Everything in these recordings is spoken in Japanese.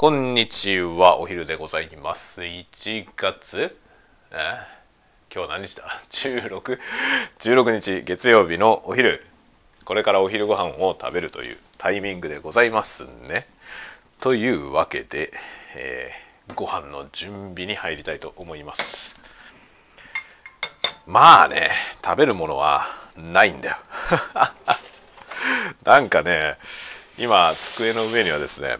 こんにちは。お昼でございます。1月え？今日何日だ？16 16日月曜日のお昼。これからお昼ご飯を食べるというタイミングでございますね。というわけで、えー、ご飯の準備に入りたいと思います。まあね食べるものはないんだよ。なんかね今机の上にはですね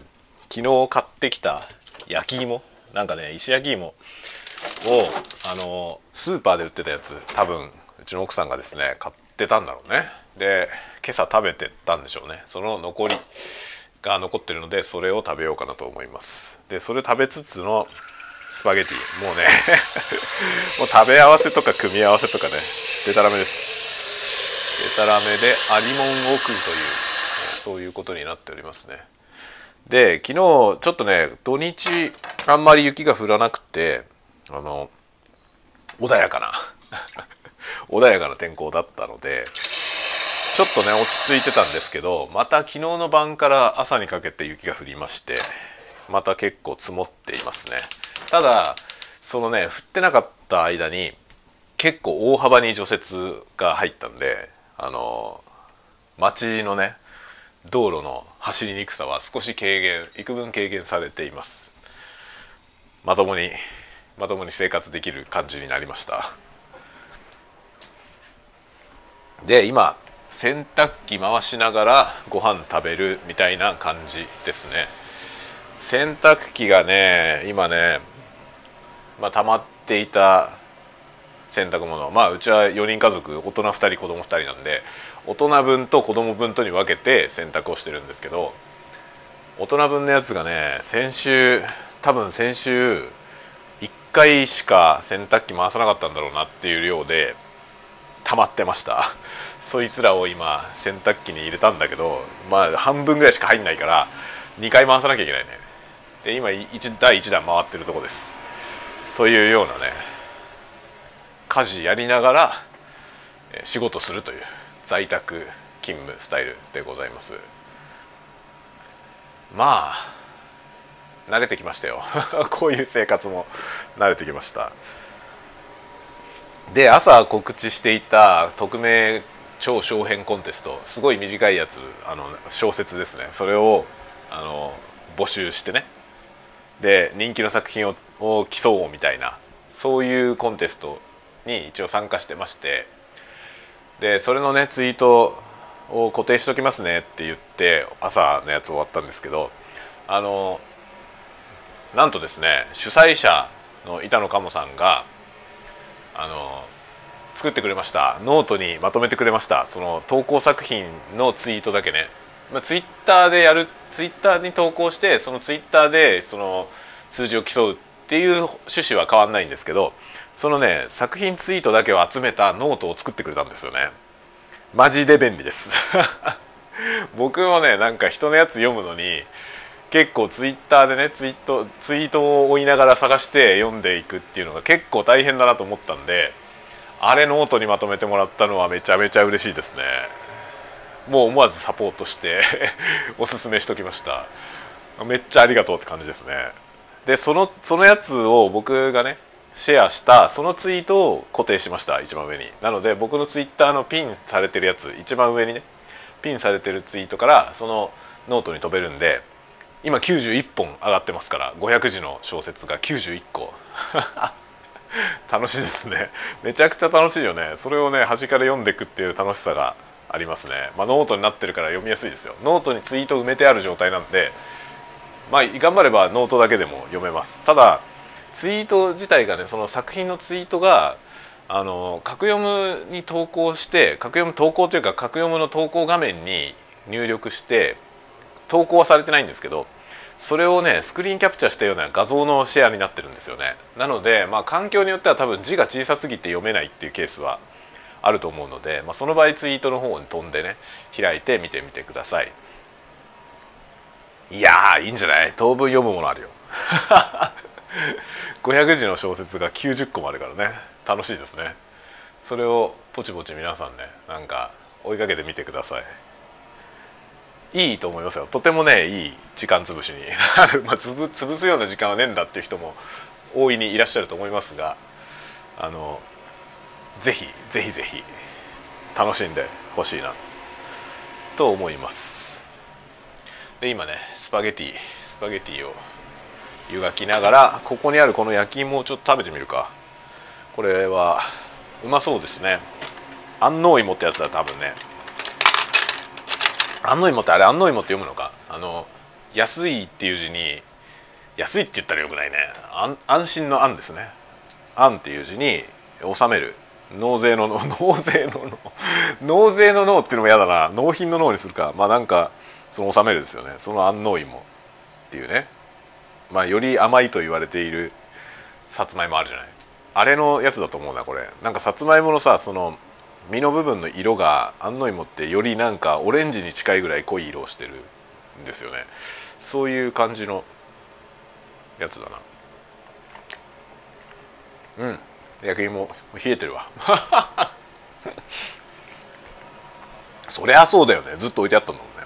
昨日買ってきた焼き芋？なんかね石焼き芋をあのスーパーで売ってたやつ多分うちの奥さんがですね買ってたんだろうね。で今朝食べてたんでしょうね。その残りが残ってるのでそれを食べようかなと思います。でそれ食べつつのスパゲティ。もうね もう食べ合わせとか組み合わせとかねでたらめです。でたらめでありもんを食うというそういうことになっておりますね。で昨日ちょっとね土日あんまり雪が降らなくてあの穏やかな 穏やかな天候だったのでちょっとね落ち着いてたんですけどまた昨日の晩から朝にかけて雪が降りましてまた結構積もっていますね。ただそのね降ってなかった間に結構大幅に除雪が入ったんであの街のね道路の走りにくさは少し軽減幾分軽減されています。まともにまともに生活できる感じになりました。で今洗濯機回しながらご飯食べるみたいな感じですね。洗濯機がね今ねまあ溜まっていた洗濯物。まあうちは4人家族大人2人子供2人なんで大人分と子供分とに分けて洗濯をしてるんですけど大人分のやつがね先週多分先週1回しか洗濯機回さなかったんだろうなっていう量で溜まってました。そいつらを今洗濯機に入れたんだけどまあ半分ぐらいしか入んないから2回回さなきゃいけないね。で今1第1弾回ってるとこです。というようなね家事やりながら仕事するという。在宅勤務スタイルでございます。まあ慣れてきましたよ。こういう生活も慣れてきました。で朝告知していた匿名超小編コンテストすごい短いやつあの小説ですね。それをあの募集してね。で人気の作品をを競おうみたいなそういうコンテストに一応参加してまして。でそれのねツイートを固定しときますねって言って朝のやつ終わったんですけどあのなんとですね主催者の板野鴨さんがあの作ってくれました。ノートにまとめてくれました。その投稿作品のツイートだけね、まあ、ツイッターでやるツイッターに投稿してそのツイッターでその数字を競うっていう趣旨は変わんないんですけどそのね作品ツイートだけを集めたノートを作ってくれたんですよね。マジで便利です。僕もねなんか人のやつ読むのに結構ツイッターでねツイートツイートを追いながら探して読んでいくっていうのが結構大変だなと思ったんであれノートにまとめてもらったのはめちゃめちゃ嬉しいですね。もう思わずサポートして おすすめしときました。めっちゃありがとうって感じですね。でそのそのやつを僕がねシェアしたそのツイートを固定しました一番上に。なので僕のツイッターのピンされてるやつ一番上にねピンされてるツイートからそのノートに飛べるんで今91本上がってますから500字の小説が91個。楽しいですね。めちゃくちゃ楽しいよね。それをね端から読んでいくっていう楽しさがありますね。まあ、ノートになってるから読みやすいですよ。ノートにツイート埋めてある状態なんでまあ頑張ればノートだけでも読めます。ただツイート自体がねその作品のツイートがあのカクヨムに投稿してカクヨム投稿というかカクヨムの投稿画面に入力して投稿はされてないんですけどそれをねスクリーンキャプチャーしたような画像のシェアになってるんですよね。なのでまあ環境によっては多分字が小さすぎて読めないっていうケースはあると思うので、まあ、その場合ツイートの方に飛んでね開いて見てみてください。いやいいんじゃない？当分読むものあるよ。500字の小説が90個もあるからね。楽しいですね。それをポチポチ皆さんねなんか追いかけてみてください。いいと思いますよ。とてもねいい時間潰しに。まあつぶ潰すような時間はねえんだっていう人も大いにいらっしゃると思いますがあのぜひぜひぜひ楽しんでほしいなと思います。で今ねスパゲティスパゲティを湯がきながらここにあるこの焼き芋をちょっと食べてみるか。これはうまそうですね。安納芋ってやつだ多分ね。安納芋ってあれ安納芋って読むのか？あの安いっていう字に安いって言ったらよくないね。安心の安ですね。安っていう字に納める。納税の納税の納税の納っていうのも嫌だな。納品の納にするか。まあなんかその納めるですよね。その安納芋っていうね。まあより甘いと言われているさつまいもあるじゃない。あれのやつだと思うなこれ。なんかさつまいものさその実の部分の色が安納芋ってよりなんかオレンジに近いぐらい濃い色をしてるんですよね。そういう感じのやつだな。うん。焼き芋冷えてるわ。そりゃそうだよね。ずっと置いてあったんだもんね。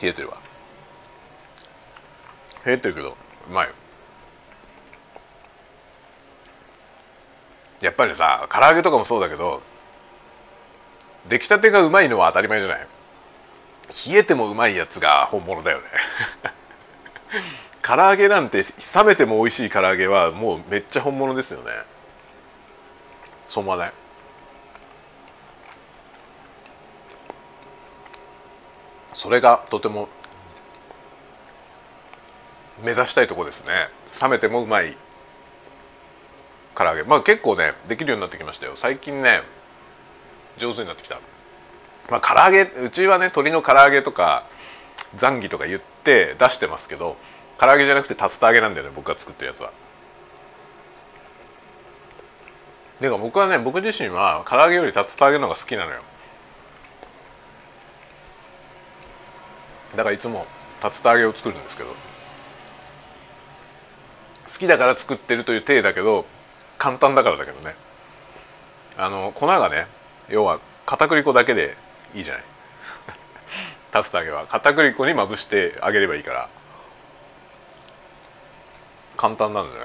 冷えてるわ。冷えてるけど。うまいやっぱりさ唐揚げとかもそうだけど出来たてがうまいのは当たり前じゃない？冷えてもうまいやつが本物だよね。唐揚げなんて冷めても美味しい唐揚げはもうめっちゃ本物ですよね。そう思わないそれがとても目指したいとこですね。冷めてもうまい唐揚げ。まあ結構ねできるようになってきましたよ。最近ね上手になってきた。まあ唐揚げうちはね鶏の唐揚げとかザンギとか言って出してますけど唐揚げじゃなくて竜田揚げなんだよね僕が作ってるやつは。でか僕はね僕自身は唐揚げより竜田揚げの方が好きなのよ。だからいつも竜田揚げを作るんですけど。好きだから作ってるという体だけど簡単だからだけどね。あの粉がね要は片栗粉だけでいいじゃない。竜田揚げは。片栗粉にまぶしてあげればいいから。簡単なんだよ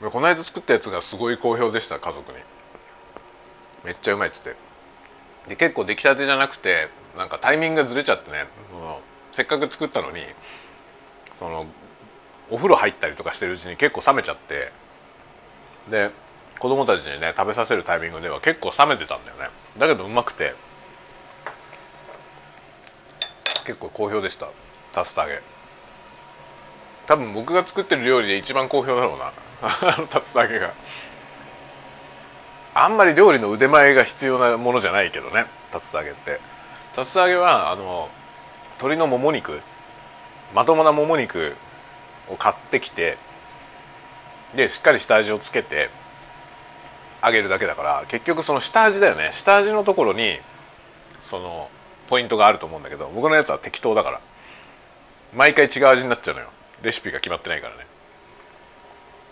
ねこの間作ったやつがすごい好評でした家族に。めっちゃうまいっつって。で結構出来たてじゃなくてなんかタイミングがずれちゃってね。せっかく作ったのにそのお風呂入ったりとかしてるうちに結構冷めちゃってで子供たちにね食べさせるタイミングでは結構冷めてたんだよね。だけどうまくて結構好評でした。竜田揚げ。多分僕が作ってる料理で一番好評だろうな。竜田揚げが。あんまり料理の腕前が必要なものじゃないけどね竜田揚げって。竜田揚げはあの鶏のもも肉まともなもも肉を買ってきてでしっかり下味をつけて揚げるだけだから結局その下味だよね。下味のところにそのポイントがあると思うんだけど僕のやつは適当だから毎回違う味になっちゃうのよ。レシピが決まってないからね。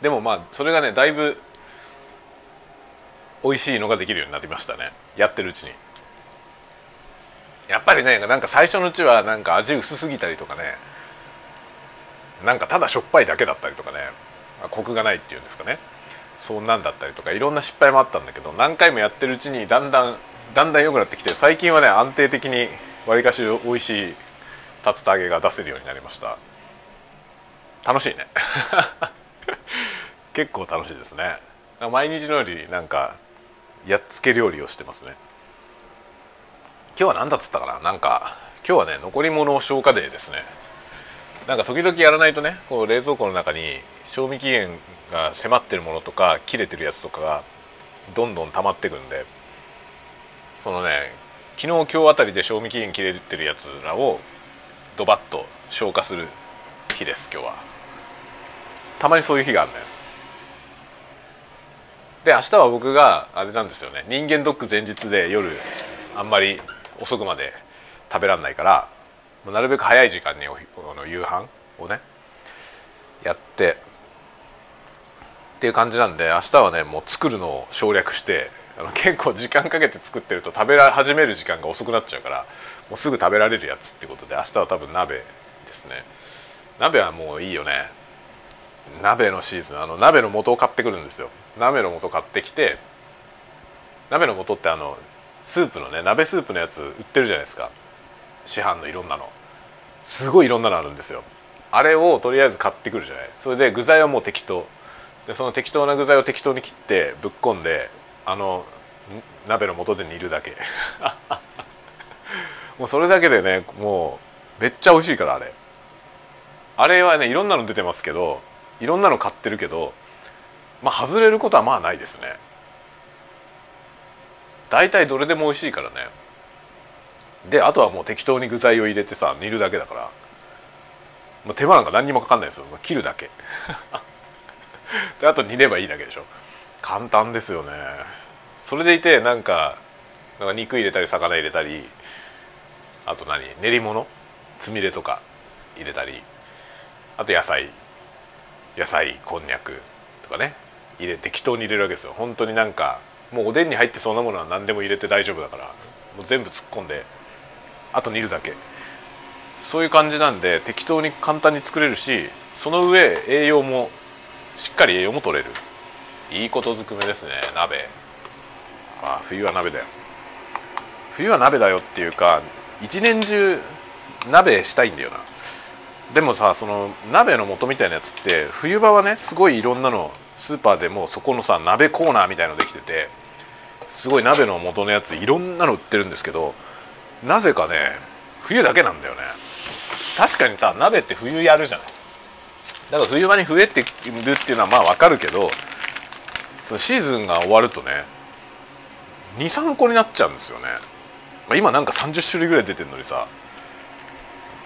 でもまあそれがねだいぶ美味しいのができるようになりましたね。やってるうちに。やっぱりねなんか最初のうちはなんか味薄すぎたりとかね。なんかただしょっぱいだけだったりとかね。コクがないっていうんですかね。そんなんだったりとかいろんな失敗もあったんだけど何回もやってるうちにだんだんだんだん良くなってきて最近はね安定的にわりかし美味しい竜田揚げが出せるようになりました。楽しいね。結構楽しいですね。毎日のよりなんかやっつけ料理をしてますね。今日は何だっつったかな？なんか今日はね残り物消化デーですね。なんか時々やらないとねこう冷蔵庫の中に賞味期限が迫ってるものとか切れてるやつとかがどんどん溜まってくんでそのね昨日今日あたりで賞味期限切れてるやつらをドバッと消化する日です今日は。たまにそういう日があるねで明日は僕があれなんですよね。人間ドック前日で夜あんまり遅くまで食べらんないからなるべく早い時間にの夕飯をねやってっていう感じなんで明日はねもう作るのを省略してあの結構時間かけて作ってると食べ始める時間が遅くなっちゃうからもうすぐ食べられるやつってことで明日は多分鍋ですね。鍋はもういいよね。鍋のシーズンあの鍋の素を買ってくるんですよ。鍋の素買ってきて鍋の素ってあのスープのね鍋スープのやつ売ってるじゃないですか。市販のいろんなの。すごいいろんなのあるんですよ。あれをとりあえず買ってくるじゃない。それで具材はもう適当。でその適当な具材を適当に切ってぶっこんであの鍋の素で煮るだけ。もうそれだけでねもうめっちゃ美味しいからあれ。あれはねいろんなの出てますけどいろんなの買ってるけどまあ外れることはまあないですね。大体どれでも美味しいからね。であとはもう適当に具材を入れてさ煮るだけだから。もう手間なんか何にもかかんないですよ。切るだけ。であと煮ればいいだけでしょ。簡単ですよね。それでいてなんかなんか肉入れたり魚入れたりあと何？練り物？つみれとか入れたりあと野菜。野菜こんにゃくとかね。入れ適当に入れるわけですよ。本当になんかもうおでんに入ってそんなものは何でも入れて大丈夫だからもう全部突っ込んであと煮るだけ。そういう感じなんで適当に簡単に作れるしその上栄養もしっかり栄養も取れる。いいことずくめですね鍋。まあ冬は鍋だよ。冬は鍋だよっていうか一年中鍋したいんだよな。でもさその鍋の素みたいなやつって冬場はねすごいいろんなのスーパーでもそこのさ鍋コーナーみたいのできててすごい鍋の素のやついろんなの売ってるんですけどなぜかね冬だけなんだよね。確かにさ鍋って冬やるじゃないだから冬場に増えてるっていうのはまあわかるけどそのシーズンが終わるとね23個になっちゃうんですよね。今なんか30種類ぐらい出てるのにさ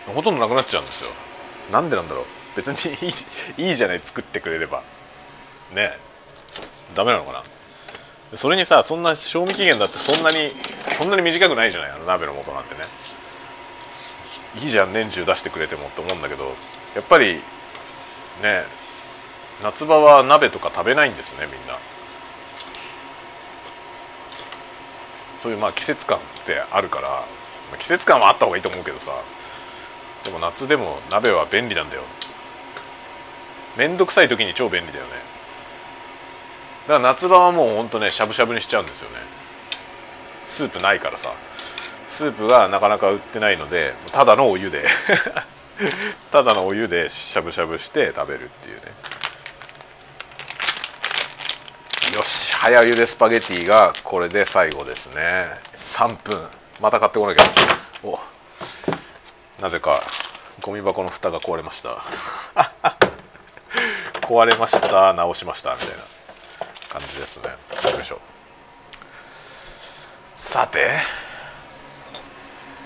ほとんどなくなっちゃうんですよ。なんでなんだろう。別にいいいいじゃない作ってくれれば。ね。ダメなのかな。それにさそんな賞味期限だってそんなにそんなに短くないじゃない？あの鍋の素なんてね。いいじゃん年中出してくれてもって思うんだけどやっぱりね夏場は鍋とか食べないんですねみんな。そういうまあ季節感ってあるから、季節感はあった方がいいと思うけどさでも夏でも鍋は便利なんだよ。めんどくさい時に超便利だよね。だから夏場はもうほんとねしゃぶしゃぶにしちゃうんですよね。スープないからさ。スープがなかなか売ってないのでただのお湯で。ただのお湯でしゃぶしゃぶして食べるっていうね。よし早茹でスパゲティがこれで最後ですね。3分。また買ってこなきゃ。お。なぜかゴミ箱の蓋が壊れました。壊れました直しましたみたいな。感じですね。よいしょ。さて。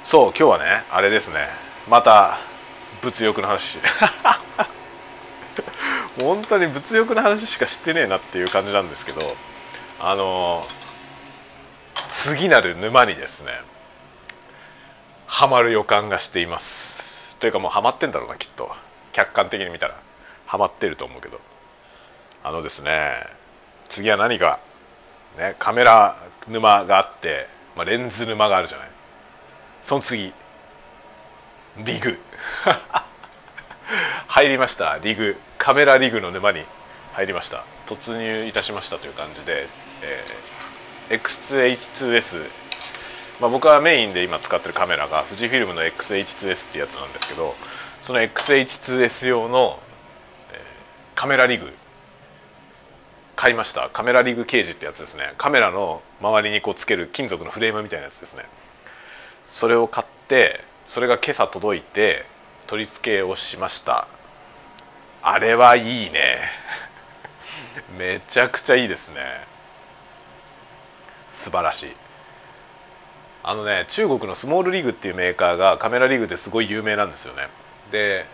そう今日はねあれですね。また物欲の話。本当に物欲の話しか知ってねえなっていう感じなんですけどあの次なる沼にですねハマる予感がしています。というかもうハマってんだろうなきっと。客観的に見たら。ハマってると思うけど。あのですね次は何かねカメラ沼があって、まあ、レンズ沼があるじゃない。その次リグ。入りました。リグ。カメラリグの沼に入りました。突入いたしましたという感じで、えー、X2H2S まあ、僕はメインで今使ってるカメラが富士フィルムの XH2S ってやつなんですけどその XH2S 用の、えー、カメラリグ買いました。カメラリグケージってやつですね。カメラの周りにこうつける金属のフレームみたいなやつですね。それを買ってそれが今朝届いて取り付けをしました。あれはいいね。めちゃくちゃいいですね。素晴らしい。あのね中国のスモールリグっていうメーカーがカメラリグですごい有名なんですよね。で、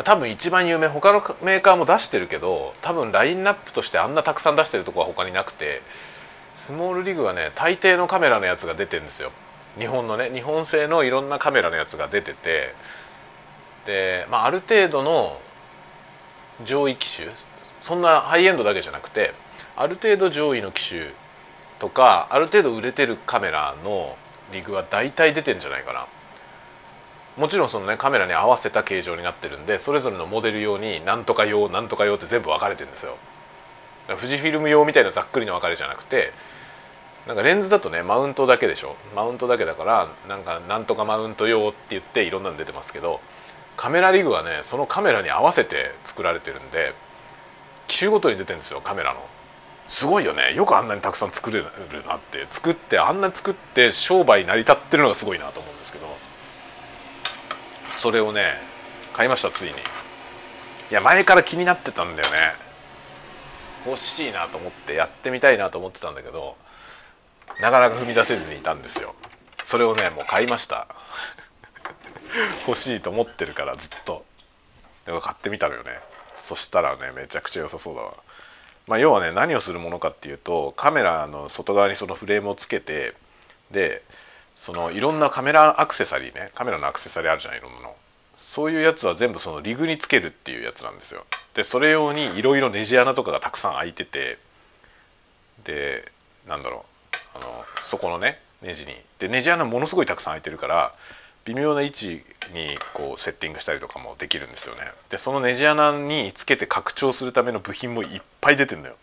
まあ、多分一番有名他のメーカーも出してるけど多分ラインナップとしてあんなたくさん出してるとこは他になくてスモールリグはね大抵のカメラのやつが出てるんですよ。日本のね日本製のいろんなカメラのやつが出てて。で、まあ、ある程度の上位機種そんなハイエンドだけじゃなくてある程度上位の機種とかある程度売れてるカメラのリグは大体出てんじゃないかな。もちろんそのねカメラに合わせた形状になってるんでそれぞれのモデル用になんとか用なんとか用って全部分かれてるんですよ。富士フィルム用みたいなざっくりの分かれじゃなくてなんかレンズだとねマウントだけでしょ。マウントだけだからなんかなんとかマウント用って言っていろんなの出てますけどカメラリグはねそのカメラに合わせて作られてるんで機種ごとに出てるんですよカメラの。すごいよね。よくあんなにたくさん作れるなって。作ってあんなに作って商売成り立ってるのがすごいなと思うんですけど。それをね買いましたついに。いや前から気になってたんだよね。欲しいなと思ってやってみたいなと思ってたんだけどなかなか踏み出せずにいたんですよ。それをねもう買いました。欲しいと思ってるからずっと。だから買ってみたのよね。そしたらねめちゃくちゃ良さそうだわ。まあ、要はね何をするものかっていうとカメラの外側にそのフレームをつけてでそのいろんなカメラアクセサリーねカメラのアクセサリーあるじゃないのの。そういうやつは全部そのリグにつけるっていうやつなんですよ。でそれ用にいろいろネジ穴とかがたくさん開いててでなんだろうあのそこのねネジに。でネジ穴ものすごいたくさん開いてるから微妙な位置にこうセッティングしたりとかもできるんですよね。でそのネジ穴につけて拡張するための部品もいっぱい出てんだよ。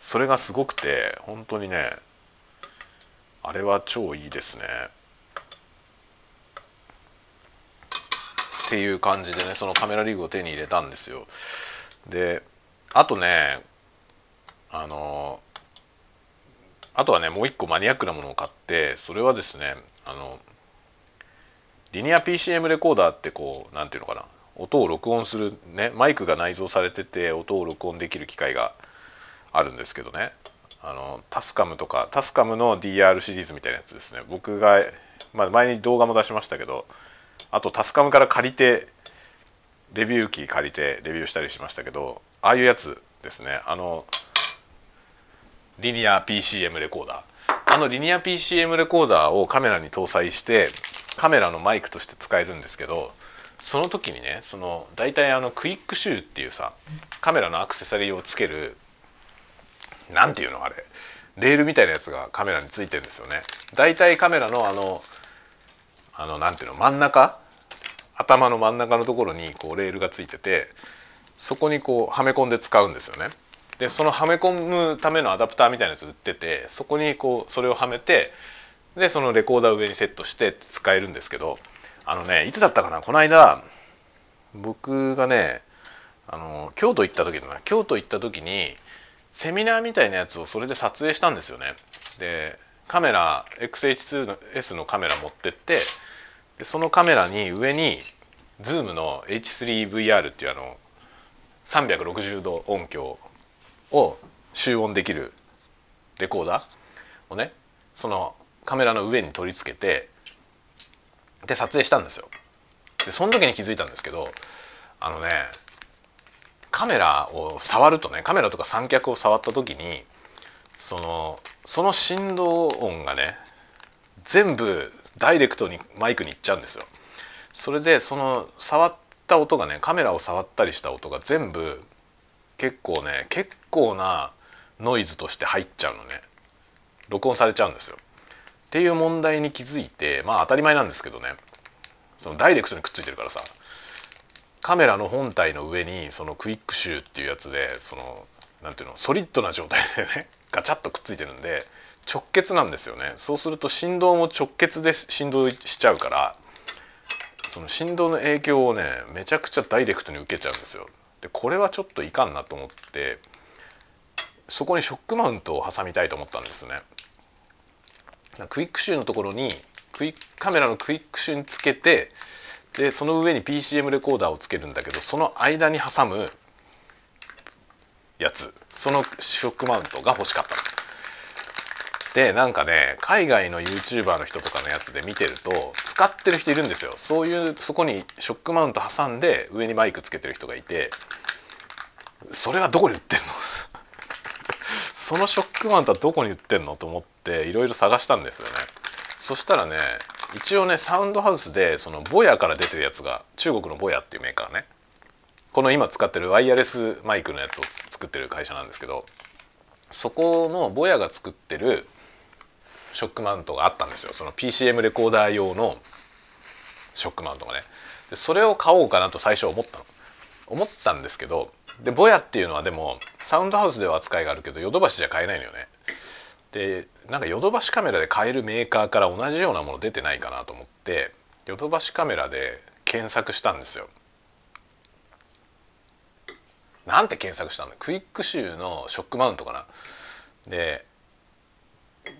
それがすごくて本当にねあれは超いいですね。っていう感じでねそのカメラリーグを手に入れたんですよ。であとねあのあとはねもう一個マニアックなものを買ってそれはですねあのリニア PCM レコーダーってこう何て言うのかな音を録音するねマイクが内蔵されてて音を録音できる機械があるんですけどね。あのタスカムとかタスカムの DR シリーズみたいなやつですね。僕が、まあ、前に動画も出しましたけどあとタスカムから借りてレビュー機借りてレビューしたりしましたけどああいうやつですね。あのリニア PCM レコーダー。あのリニア PCM レコーダーをカメラに搭載してカメラのマイクとして使えるんですけどその時にねその大体あのクイックシューっていうさカメラのアクセサリーをつける何ていうのあれレールみたいなやつがカメラについてるんですよね。大体カメラのあのあのなんていうの真ん中？頭の真ん中のところにこうレールがついててそこにこうはめ込んで使うんですよね。でそのはめ込むためのアダプターみたいなやつ売っててそこにこうそれをはめてでそのレコーダー上にセットして使えるんですけどあのねいつだったかな？この間僕がねあの京都行った時の京都行った時にセミナーみたいなやつをそれで撮影したんですよね。でカメラ XH2S のカメラ持ってってでそのカメラに上に Zoom の H3VR っていうあの360度音響を集音できるレコーダーをねそのカメラの上に取り付けてで撮影したんですよ。でその時に気づいたんですけどあのねカメラを触るとねカメラとか三脚を触った時にそのその振動音がね全部ダイレクトにマイクに行っちゃうんですよ。それでその触った音がねカメラを触ったりした音が全部結構ね結構なノイズとして入っちゃうのね録音されちゃうんですよ。っていう問題に気づいてまあ当たり前なんですけどねそのダイレクトにくっついてるからさカメラの本体の上にそのクイックシューっていうやつでその何ていうのソリッドな状態でね ガチャッとくっついてるんで直結なんですよねそうすると振動も直結で振動しちゃうからその振動の影響をねめちゃくちゃダイレクトに受けちゃうんですよ。でこれはちょっといかんなと思ってそこにショックマウントを挟みたいと思ったんですね。クイックシューのところにクイカメラのクイックシューにつけてでその上に PCM レコーダーをつけるんだけどその間に挟むやつ。そのショックマウントが欲しかったでなんかね海外の YouTuber の人とかのやつで見てると使ってる人いるんですよ。そういうそこにショックマウント挟んで上にマイクつけてる人がいてそれはどこに売ってんの？そのショックマウントはどこに売ってんの？と思っていろいろ探したんですよね。そしたらね一応ねサウンドハウスでそのボヤから出てるやつが中国のボヤっていうメーカーね。この今使ってるワイヤレスマイクのやつを作ってる会社なんですけどそこのボヤが作ってるショックマウントがあったんですよ。その PCM レコーダー用のショックマウントがね。でそれを買おうかなと最初思ったの。思ったんですけどでボヤっていうのはでもサウンドハウスでは扱いがあるけどヨドバシじゃ買えないのよね。でなんかヨドバシカメラで買えるメーカーから同じようなもの出てないかなと思ってヨドバシカメラで検索したんですよ。なんて検索したんだクイックシューのショックマウントかな？で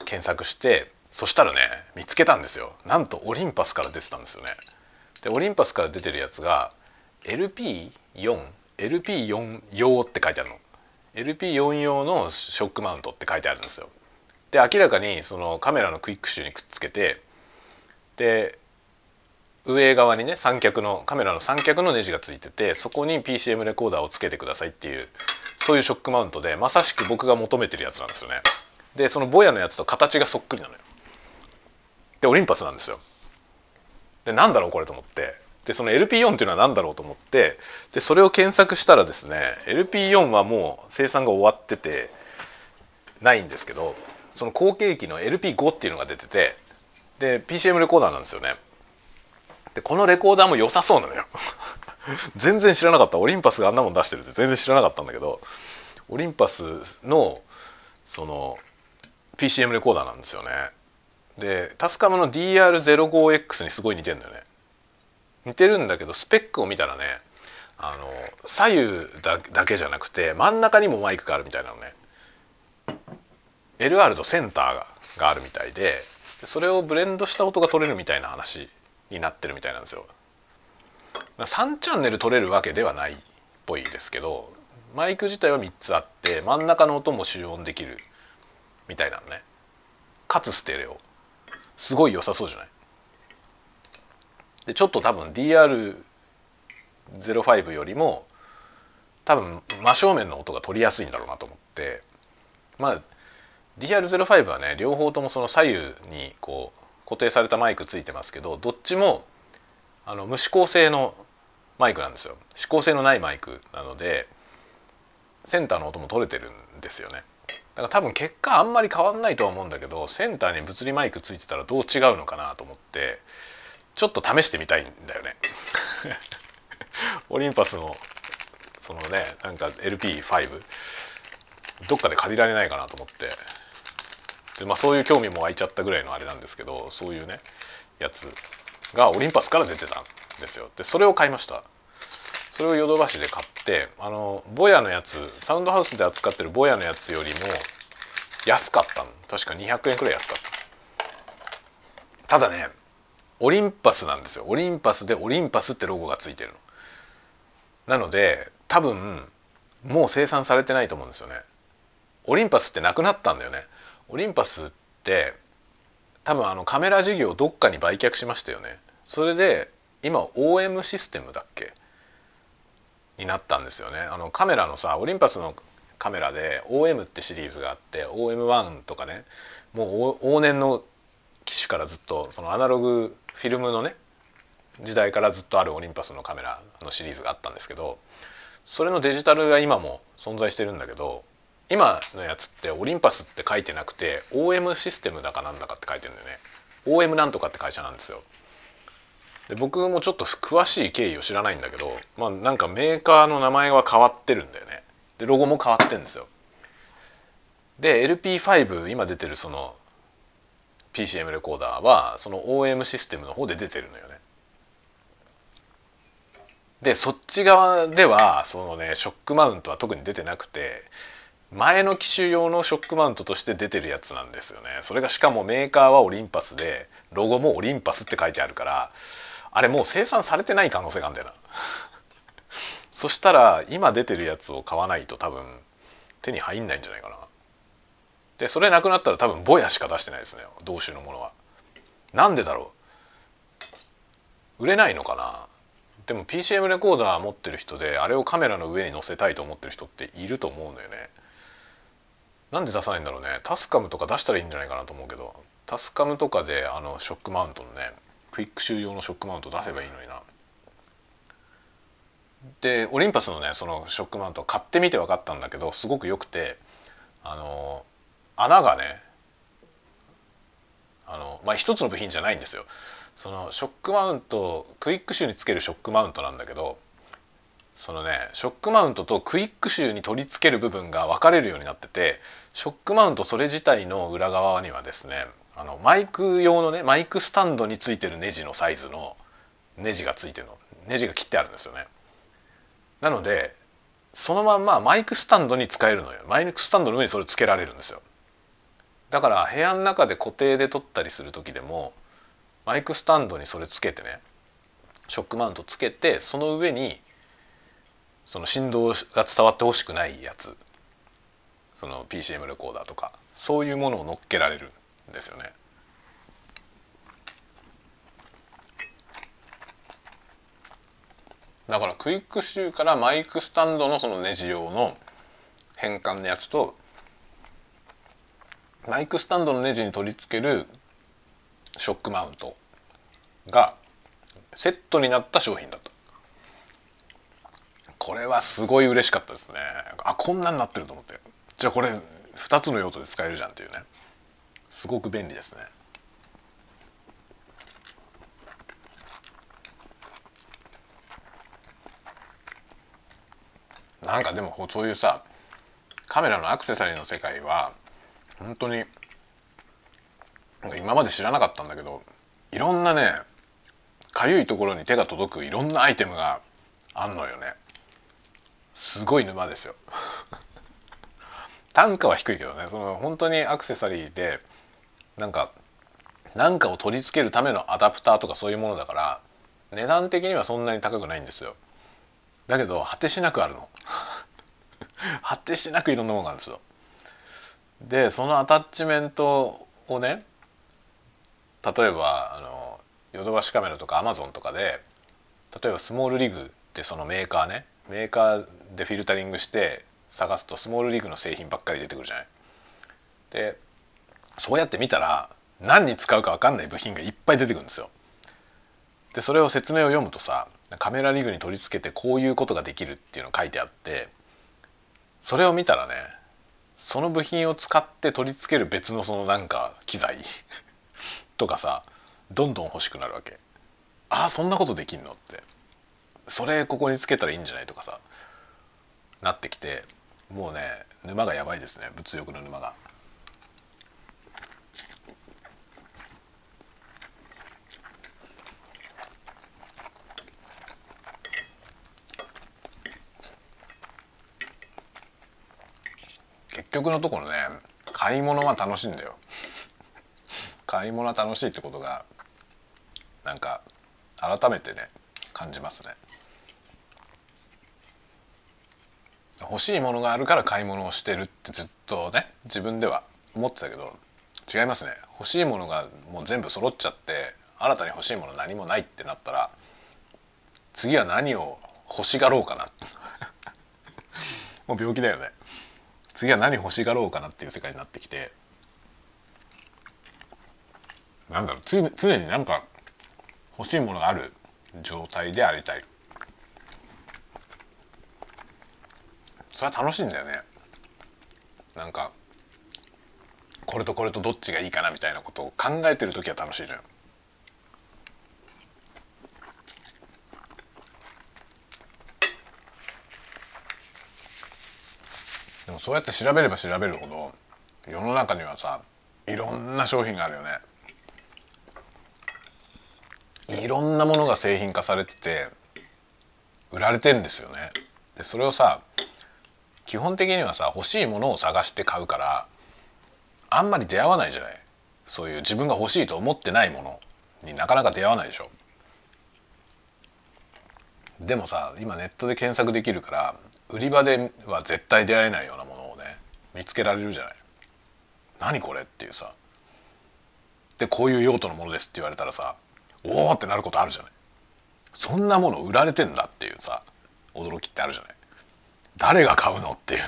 検索してそしたらね見つけたんですよ。なんとオリンパスから出てたんですよね。でオリンパスから出てるやつが LP4LP4 用って書いてあるの。LP4 用のショックマウントって書いてあるんですよ。で明らかにそのカメラのクイックシュにくっつけてで上側にね三脚のカメラの三脚のネジがついててそこに PCM レコーダーをつけてくださいっていうそういうショックマウントでまさしく僕が求めてるやつなんですよね。でそのボヤのやつと形がそっくりなのよ。でオリンパスなんですよ。でなんだろうこれと思って。でその LP4 っていうのは何だろうと思ってでそれを検索したらですね LP4 はもう生産が終わっててないんですけどその後継機の LP5 っていうのが出ててで PCM レコーダーなんですよね。でこのレコーダーも良さそうなのよ。全然知らなかった。オリンパスがあんなもん出してるって全然知らなかったんだけどオリンパスのその PCM レコーダーなんですよね。でタスカムの DR05X にすごい似てるんだよね。似てるんだけどスペックを見たらねあの左右だけじゃなくて真ん中にもマイクがあるみたいなのね。LR とセンターががあるみたいでそれをブレンドした音が取れるみたいな話になってるみたいなんですよ。3チャンネル取れるわけではないっぽいですけどマイク自体は3つあって真ん中の音も集音できるみたいなのね。かつステレオ。すごい良さそうじゃない？でちょっと多分 DR05 よりも多分真正面の音が取りやすいんだろうなと思って。まあ DR05 はね両方ともその左右にこう固定されたマイクついてますけどどっちもあの無指向性のマイクなんですよ。指向性のないマイクなのでセンターの音も取れてるんですよね。だから多分結果あんまり変わんないとは思うんだけどセンターに物理マイクついてたらどう違うのかなと思ってちょっと試してみたいんだよね。オリンパスのそのねなんか LP5 どっかで借りられないかなと思って。で、まあ、そういう興味も湧いちゃったぐらいのあれなんですけどそういうねやつがオリンパスから出てたんですよ。でそれを買いました。それをヨドバシで買ってあのボヤのやつサウンドハウスで扱ってるボヤのやつよりも安かったの。確か200円くらい安かった。ただねオリンパスなんですよ。オリンパスでオリンパスってロゴがついてるの。なので多分もう生産されてないと思うんですよね。オリンパスってなくなったんだよね。オリンパスって多分あのカメラ事業どっかに売却しましたよね。それで今 OM システムだっけ？になったんですよね。あのカメラのさオリンパスのカメラで OM ってシリーズがあって OM1 とかね。もう往年の機種からずっとそのアナログフィルムのね時代からずっとあるオリンパスのカメラのシリーズがあったんですけどそれのデジタルが今も存在してるんだけど今のやつってオリンパスって書いてなくて OM システムだかなんだかって書いてるんだよね。OM なんとかって会社なんですよ。で僕もちょっと詳しい経緯を知らないんだけどまあなんかメーカーの名前は変わってるんだよね。でロゴも変わってるんですよ。で LP5 今出てるその PCM レコーダーはその OM システムの方で出てるのよね。でそっち側ではそのねショックマウントは特に出てなくて前の機種用のショックマウントとして出てるやつなんですよね。それがしかもメーカーはオリンパスでロゴもオリンパスって書いてあるからあれもう生産されてない可能性があるんだよな。そしたら今出てるやつを買わないと多分手に入んないんじゃないかな。でそれなくなったら多分ボヤしか出してないですね。同種のものは。なんでだろう。売れないのかな。でも PCM レコーダー持ってる人であれをカメラの上に載せたいと思ってる人っていると思うのよね。なんで出さないんだろうね。タスカムとか出したらいいんじゃないかなと思うけど。タスカムとかであのショックマウントのねクイック収容のショックマウント出せばいいのにな。でオリンパスのねそのショックマウント買ってみて分かったんだけどすごく良くてあの穴がねあのまあ一つの部品じゃないんですよ。そのショックマウントクイックシューにつけるショックマウントなんだけどそのねショックマウントとクイックシューに取り付ける部分が分かれるようになっててショックマウントそれ自体の裏側にはですねあのマイク用のねマイクスタンドについてるネジのサイズのネジがついてるのネジが切ってあるんですよね。なのでそのまんまマイクスタンドに使えるのよマイクスタンドの上にそれつけられるんですよだから部屋の中で固定で撮ったりする時でもマイクスタンドにそれつけてねショックマウントつけてその上にその振動が伝わってほしくないやつ。その PCM レコーダーとか。そういうものを乗っけられるんですよね。だからクイックシューからマイクスタンドのそのネジ用の変換のやつとマイクスタンドのネジに取り付けるショックマウントがセットになった商品だったこれはすごい嬉しかったですね。あこんなになってると思って。じゃあこれ2つの用途で使えるじゃんっていうね。すごく便利ですね。なんかでもそういうさカメラのアクセサリーの世界は本当に今まで知らなかったんだけどいろんなねかゆいところに手が届くいろんなアイテムがあんのよね。すごい沼ですよ。単価は低いけどね。その本当にアクセサリーでなんか何かを取り付けるためのアダプターとかそういうものだから値段的にはそんなに高くないんですよ。だけど果てしなくあるの。果てしなくいろんなものがあるんですよ。でそのアタッチメントをね例えばあのヨドバシカメラとかアマゾンとかで例えばスモールリグってそのメーカーねメーカーでフィルタリングして探すとスモールリーグの製品ばっかり出てくるじゃない。でそうやって見たら何に使うか分かんない部品がいっぱい出てくるんですよ。でそれを説明を読むとさカメラリグに取り付けてこういうことができるっていうの書いてあってそれを見たらねその部品を使って取り付ける別のそのなんか機材 とかさどんどん欲しくなるわけああそんなことできんのってそれここにつけたらいいんじゃないとかさなってきてもうね沼がやばいですね物欲の沼が。結局のところね買い物は楽しいんだよ買い物は楽しいってことがなんか改めてね感じますね欲しいものがあるから買い物をしてるってずっとね自分では思ってたけど違いますね。欲しいものがもう全部揃っちゃって新たに欲しいもの何もないってなったら次は何を欲しがろうかな。もう病気だよね。次は何欲しがろうかなっていう世界になってきてなんだろう常になんか欲しいものがある状態でありたい。それは楽しいんだよね。なんかこれとこれとどっちがいいかなみたいなことを考えてる時は楽しいのよ。でもそうやって調べれば調べるほど世の中にはさいろんな商品があるよね。いろんなものが製品化されてて売られてんですよね。でそれをさ基本的にはさ欲しいものを探して買うからあんまり出会わないじゃない。そういう自分が欲しいと思ってないものになかなか出会わないでしょ。でもさ今ネットで検索できるから売り場では絶対出会えないようなものをね見つけられるじゃない。何これっていうさ。でこういう用途のものですって言われたらさおおってなることあるじゃない。そんなもの売られてんだっていうさ驚きってあるじゃない。誰が買うのっていうね。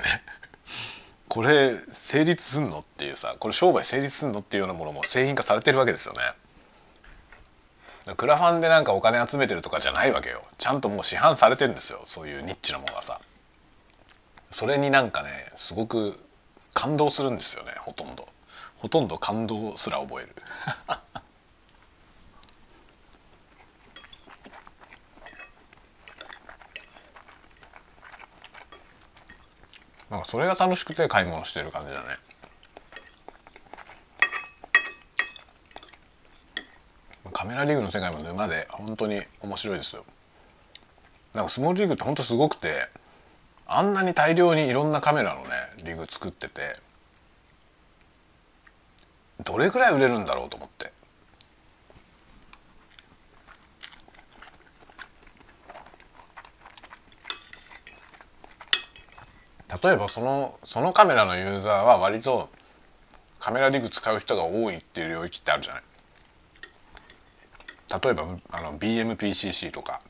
これ成立すんのっていうさこれ商売成立すんのっていうようなものも製品化されてるわけですよね。クラファンでなんかお金集めてるとかじゃないわけよ。ちゃんともう市販されてんですよ。そういうニッチなものがさ。それになんかねすごく感動するんですよね。ほとんど。ほとんど感動すら覚える。なんかそれが楽しくて買い物してる感じだね。カメラリーグの世界も沼で本当に面白いですよ。なんかスモールリーグって本当すごくてあんなに大量にいろんなカメラのねリーグ作っててどれぐらい売れるんだろうと思って。例えばそのそのカメラのユーザーは割とカメラリグ使う人が多いっていう領域ってあるじゃない。例えばあの BMPCC とか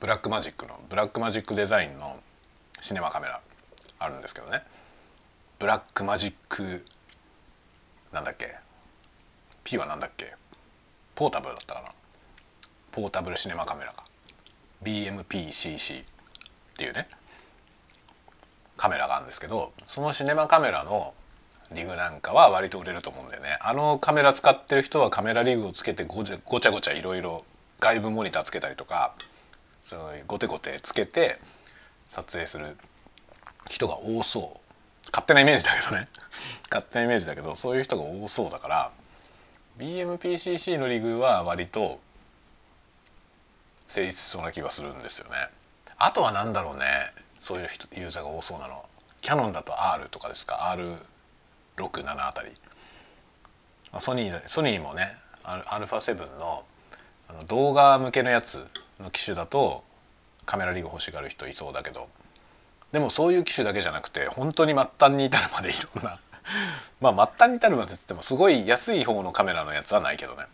Blackmagic の Blackmagic Design のシネマカメラあるんですけどね。 Blackmagic なんだっけ？P はなんだっけ？ポータブルだったかな。ポータブルシネマカメラか。BMPCC っていうね。カメラがあるんですけどそのシネマカメラのリグなんかは割と売れると思うんだよね。あのカメラ使ってる人はカメラリグをつけてごちゃごちゃごちゃいろいろ外部モニターつけたりとかそういうゴテゴテつけて撮影する人が多そう。勝手なイメージだけどね。勝手なイメージだけどそういう人が多そうだから BMPCC のリグは割と成立しそうな気がするんですよね。あとは何だろうね。そういうユーザーが多そうなのキャノンだと R とかですか？R67 あたり。ソニーソニーもね α7 のあの動画向けのやつの機種だとカメラリーグ欲しがる人いそうだけど。でもそういう機種だけじゃなくて本当に末端に至るまでいろんな。まあ末端に至るまでっつってもすごい安い方のカメラのやつはないけどね。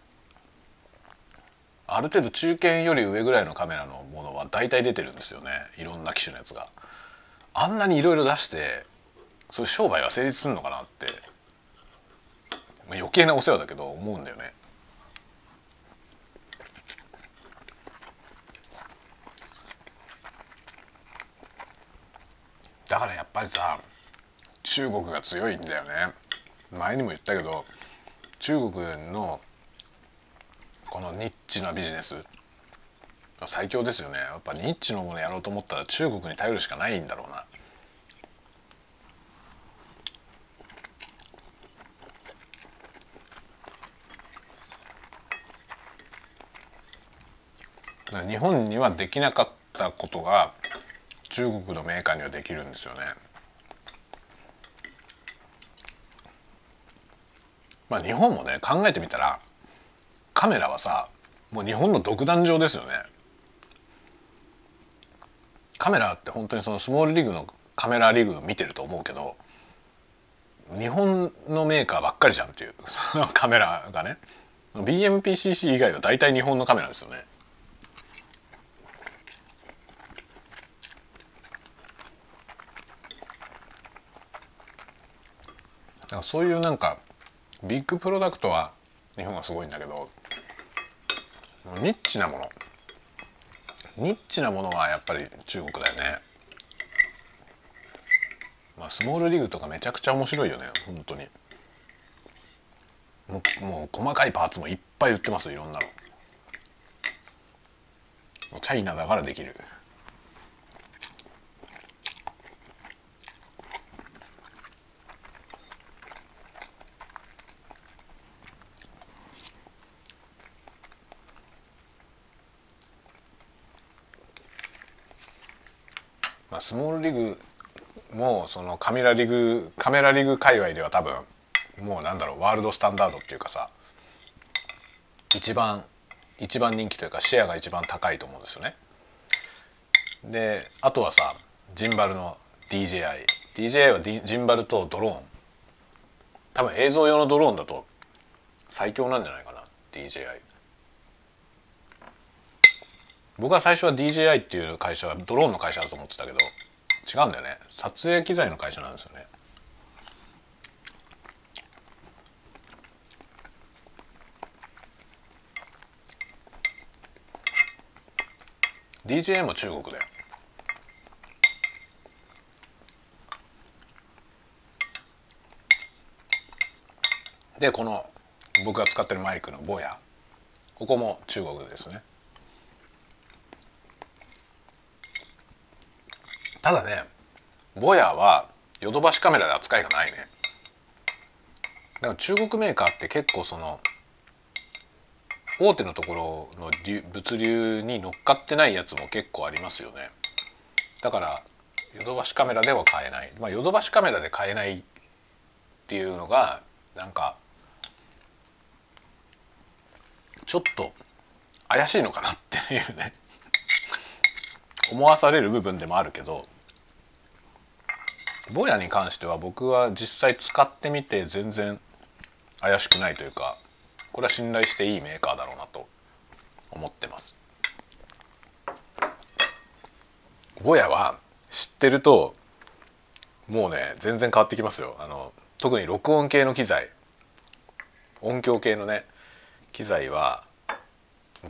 ある程度中堅より上ぐらいのカメラのものは大体出てるんですよね。いろんな機種のやつが。あんなにいろいろ出してそういう商売は成立するのかなって、まあ、余計なお世話だけど思うんだよね。だからやっぱりさ中国が強いんだよね。前にも言ったけど中国のこのニッチなビジネス。最強ですよね。やっぱニッチのものやろうと思ったら中国に頼るしかないんだろうな。日本にはできなかったことが中国のメーカーにはできるんですよね。まあ日本もね考えてみたらカメラはさもう日本の独壇場ですよね。カメラって本当にそのスモールリーグのカメラリーグ見てると思うけど日本のメーカーばっかりじゃんっていう カメラがね BMPCC 以外は大体日本のカメラですよね。そういうなんかビッグプロダクトは日本はすごいんだけどニッチなもの。ニッチなものはやっぱり中国だよね。まあ、スモールリーグとかめちゃくちゃ面白いよね。本当に。もうもう細かいパーツもいっぱい売ってますいろんなの。チャイナだからできる。スモールリグもそのカメラリグカメラリグ界隈では多分もうなんだろうワールドスタンダードっていうかさ一番一番人気というかシェアが一番高いと思うんですよね。であとはさジンバルの DJI DJI は、ジンバルとドローン。多分映像用のドローンだと最強なんじゃないかな DJI 僕は最初は DJI っていう会社はドローンの会社だと思ってたけど違うんだよね。撮影機材の会社なんですよね。DJ も中国だよでこの僕が使ってるマイクのボヤここも中国ですね。ただねボヤはヨドバシカメラで扱いがないね。だから中国メーカーって結構その大手のところの物流に乗っかってないやつも結構ありますよね。だからヨドバシカメラでは買えない。まあヨドバシカメラで買えないっていうのがなんかちょっと怪しいのかなっていうね。思わされる部分でもあるけど。ボヤに関しては僕は実際使ってみて全然怪しくないというかこれは信頼していいメーカーだろうなと思ってます。ボヤは知ってるともうね全然変わってきますよ。あの特に録音系の機材。音響系のね機材は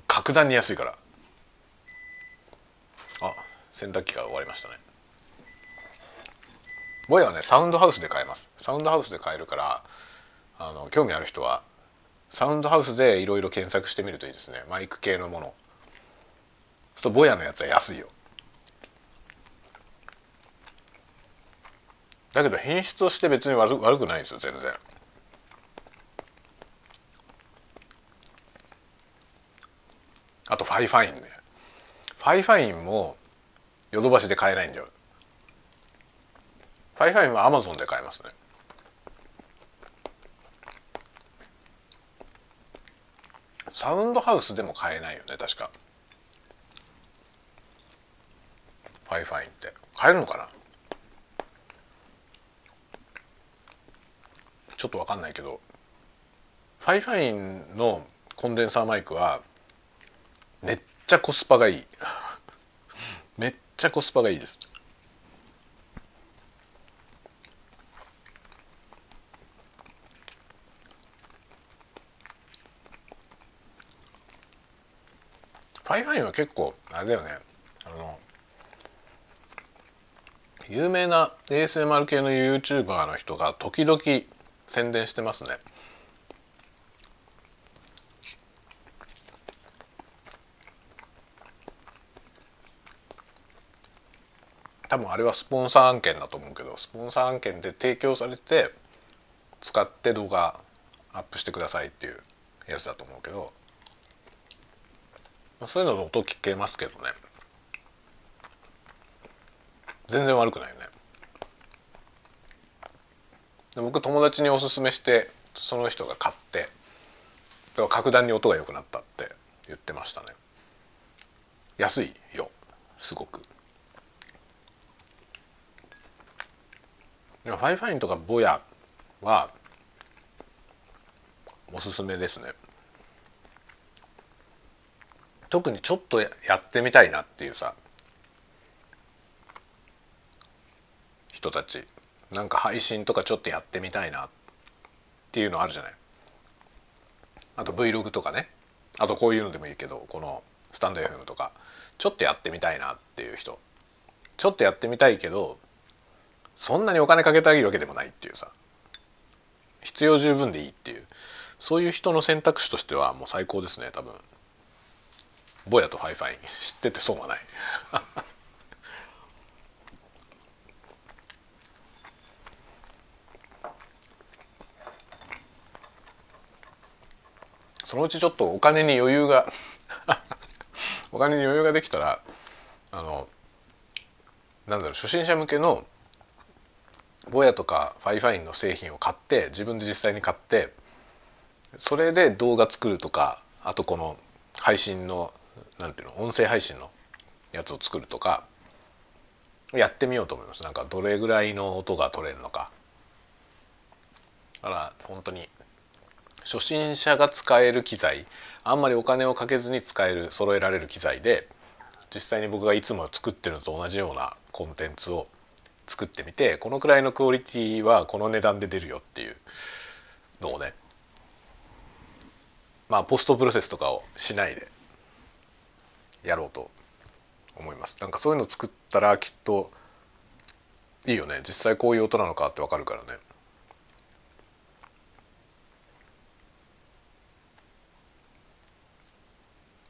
格段に安いから。あ洗濯機が終わりましたね。ボヤはねサウンドハウスで買えます。サウンドハウスで買えるからあの興味ある人はサウンドハウスでいろいろ検索してみるといいですね。マイク系のもの。そうするとボヤのやつは安いよ。だけど品質として別に悪悪くないんですよ全然。あと FIFINE ね。 FIFINE もヨドバシで買えないんだよ。ファイファイはアマゾンで買えますね。サウンドハウスでも買えないよね確か。 FIFINE って。買えるのかな？ちょっと分かんないけど。 FIFINE のコンデンサーマイクはめっちゃコスパがいい。めっちゃコスパがいいです。FIFINE は結構あれだよね。あの有名な ASMR 系の YouTuber の人が時々宣伝してますね。多分あれはスポンサー案件だと思うけどスポンサー案件で提供されて使って動画アップしてくださいっていうやつだと思うけど、そういうのの音聞けますけどね。全然悪くないよね。で僕友達におすすめしてその人が買って格段に音が良くなったって言ってましたね。安いよすごく。FIFINE とか BOYA はおすすめですね。特にちょっとやってみたいなっていうさ人たち。なんか配信とかちょっとやってみたいなっていうのあるじゃない。あと Vlog とかね。あとこういうのでもいいけどこのスタンド FM とか。ちょっとやってみたいなっていう人。ちょっとやってみたいけどそんなにお金かけてあげるわけでもないっていうさ。必要十分でいいっていう。そういう人の選択肢としてはもう最高ですね多分。 BOYA と FIFINE。知ってて損はない。そのうちちょっとお金に余裕が お金に余裕ができたらあのなんだろう初心者向けの BOYA とか FIFINE の製品を買って自分で実際に買ってそれで動画作るとかあとこの配信のなんていうの音声配信のやつを作るとかやってみようと思います。なんかどれぐらいの音が録れるのか。だから本当に初心者が使える機材あんまりお金をかけずに使える揃えられる機材で実際に僕がいつも作ってるのと同じようなコンテンツを作ってみてこのくらいのクオリティはこの値段で出るよっていうのをねまあポストプロセスとかをしないでやろうと思います。なんかそういうの作ったらきっといいよね。実際こういう音なのかってわかるからね。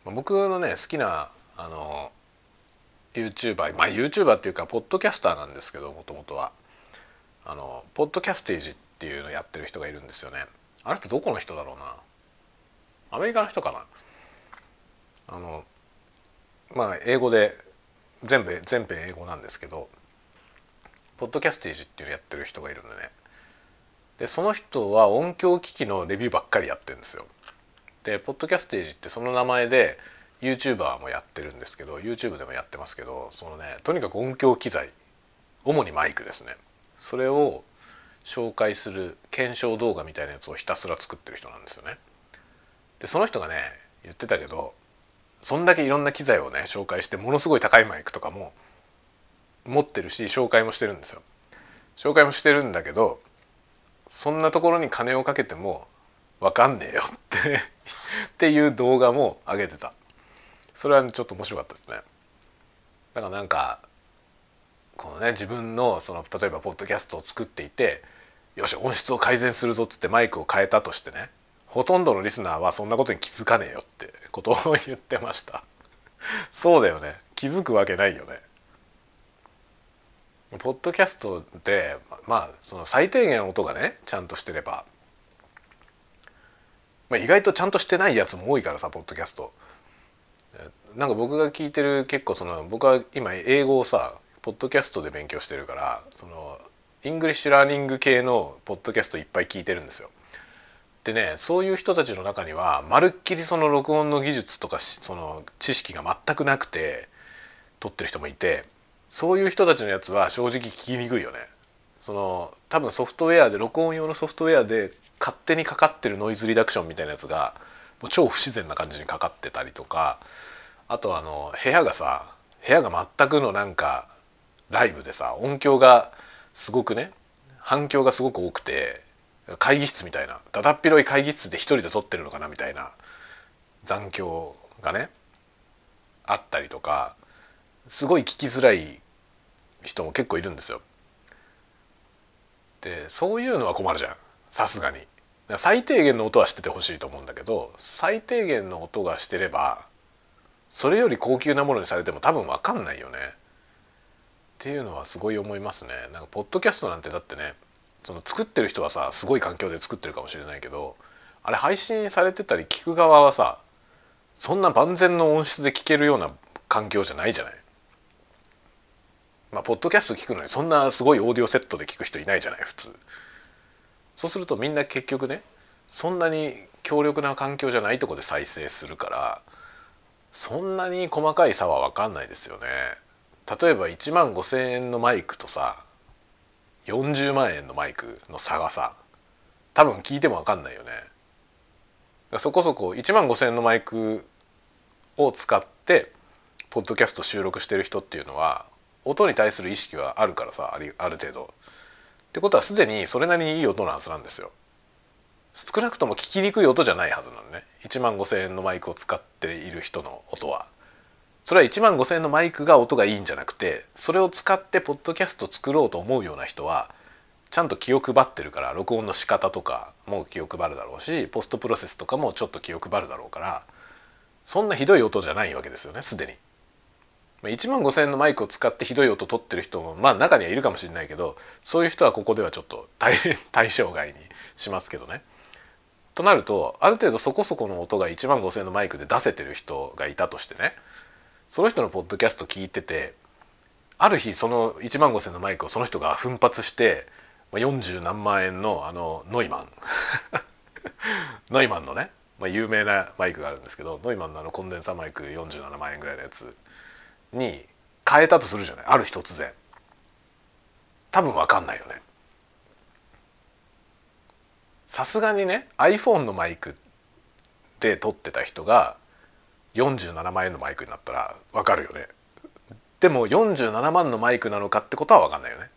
僕のね好きなあの YouTuber まあ YouTuber っていうかポッドキャスターなんですけどもともとは。あのポッドキャステージっていうのやってる人がいるんですよね。あの人どこの人だろうな。アメリカの人かな。あのまあ英語で全部全編英語なんですけどポッドキャステージっていうのやってる人がいるんでね。でその人は音響機器のレビューばっかりやってるんですよ。でポッドキャステージってその名前で YouTuber もやってるんですけど YouTube でもやってますけどそのねとにかく音響機材主にマイクですね。それを紹介する検証動画みたいなやつをひたすら作ってる人なんですよね。でその人がね言ってたけどそんだけいろんな機材をね紹介してものすごい高いマイクとかも持ってるし紹介もしてるんですよ。紹介もしてるんだけどそんなところに金をかけても分かんねえよって っていう動画も上げてたそれはちょっと面白かったですねだからなんかこのね自分のその例えばポッドキャストを作っていてよし音質を改善するぞっつってマイクを変えたとしてねほとんどのリスナーはそんなことに気づかねえよってことを言ってました。そうだよね。気づくわけないよね。ポッドキャストでまあその最低限音がねちゃんとしてれば、まあ、意外とちゃんとしてないやつも多いからさポッドキャスト。なんか僕が聞いてる結構その僕は今英語をさポッドキャストで勉強してるからその English learning 系のポッドキャストいっぱい聞いてるんですよ。でねそういう人たちの中にはまるっきりその録音の技術とかその知識が全くなくて撮ってる人もいてそういう人たちのやつは正直聞きにくいよね。その多分ソフトウェアで録音用のソフトウェアで勝手にかかってるノイズリダクションみたいなやつがもう超不自然な感じにかかってたりとかあとあの部屋がさ部屋が全くのなんかライブでさ音響がすごくね反響がすごく多くて会議室みたいなだだっ広い会議室で一人で撮ってるのかなみたいな残響がねあったりとかすごい聞きづらい人も結構いるんですよ。でそういうのは困るじゃんさすがに。最低限の音はしててほしいと思うんだけど最低限の音がしてればそれより高級なものにされても多分分かんないよね。っていうのはすごい思いますね。なんかポッドキャストなんてだってねその作ってる人はさすごい環境で作ってるかもしれないけどあれ配信されてたり聞く側はさそんな万全の音質で聞けるような環境じゃないじゃない。まあ、ポッドキャスト聞くのにそんなすごいオーディオセットで聞く人いないじゃない普通。そうするとみんな結局ねそんなに強力な環境じゃないとこで再生するからそんなに細かい差は分かんないですよね。例えば1万5,000円のマイクとさ40万円のマイクの差がさ多分聞いても分かんないよね。そこそこ1万5,000円のマイクを使ってポッドキャスト収録してる人っていうのは音に対する意識はあるからさある程度。ってことはすでにそれなりにいい音のはずなんですよ。少なくとも聞きにくい音じゃないはずなのね1万5,000円のマイクを使っている人の音は。それは1万5,000円のマイクが音がいいんじゃなくてそれを使ってポッドキャスト作ろうと思うような人はちゃんと気を配ってるから録音の仕方とかも気を配るだろうしポストプロセスとかもちょっと気を配るだろうからそんなひどい音じゃないわけですよねすでに。1万5,000円のマイクを使ってひどい音取ってる人もまあ中にはいるかもしれないけどそういう人はここではちょっと対象外にしますけどね。となるとある程度そこそこの音が1万5,000円のマイクで出せてる人がいたとしてねその人のポッドキャスト聞いててある日その1万5,000のマイクをその人が奮発して40何万円のあのノイマン。ノイマンのね、まあ、有名なマイクがあるんですけどノイマンのあのコンデンサーマイク47万円ぐらいのやつに変えたとするじゃない？ある日突然。多分分かんないよね。さすがにね iPhone のマイクで撮ってた人が47万円のマイクになったら分かるよね。でも47万のマイクなのかってことは分かんないよね。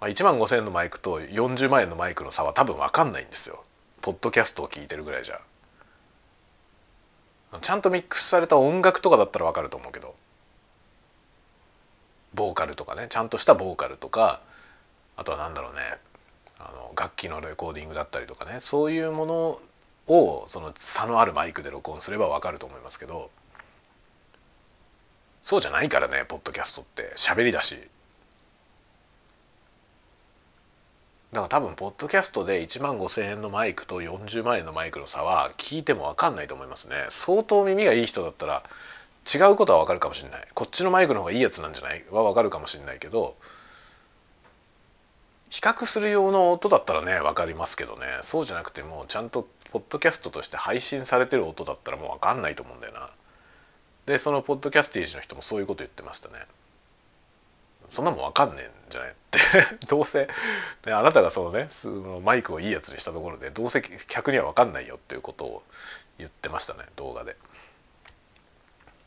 1万5,000円のマイクと40万円のマイクの差は多分分かんないんですよ。ポッドキャストを聞いてるぐらいじゃ。ちゃんとミックスされた音楽とかだったら分かると思うけど。ボーカルとかね。ちゃんとしたボーカルとかあとは何だろうね。あの楽器のレコーディングだったりとかね。そういうものをその差のあるマイクで録音すれば分かると思いますけどそうじゃないからねポッドキャストって。喋りだし。だから多分ポッドキャストで1万5,000円のマイクと40万円のマイクの差は聞いても分かんないと思いますね。相当耳がいい人だったら違うことは分かるかもしれない。こっちのマイクの方がいいやつなんじゃない？は分かるかもしれないけど比較する用の音だったらね分かりますけどね。そうじゃなくてもちゃんとポッドキャストとして配信されてる音だったらもう分かんないと思うんだよな。でそのポッドキャスティージの人もそういうこと言ってましたね。そんなもん分かんねえんじゃない？っ てどうせ、ね、あなたがそのねそのマイクをいいやつにしたところでどうせ客には分かんないよっていうことを言ってましたね動画で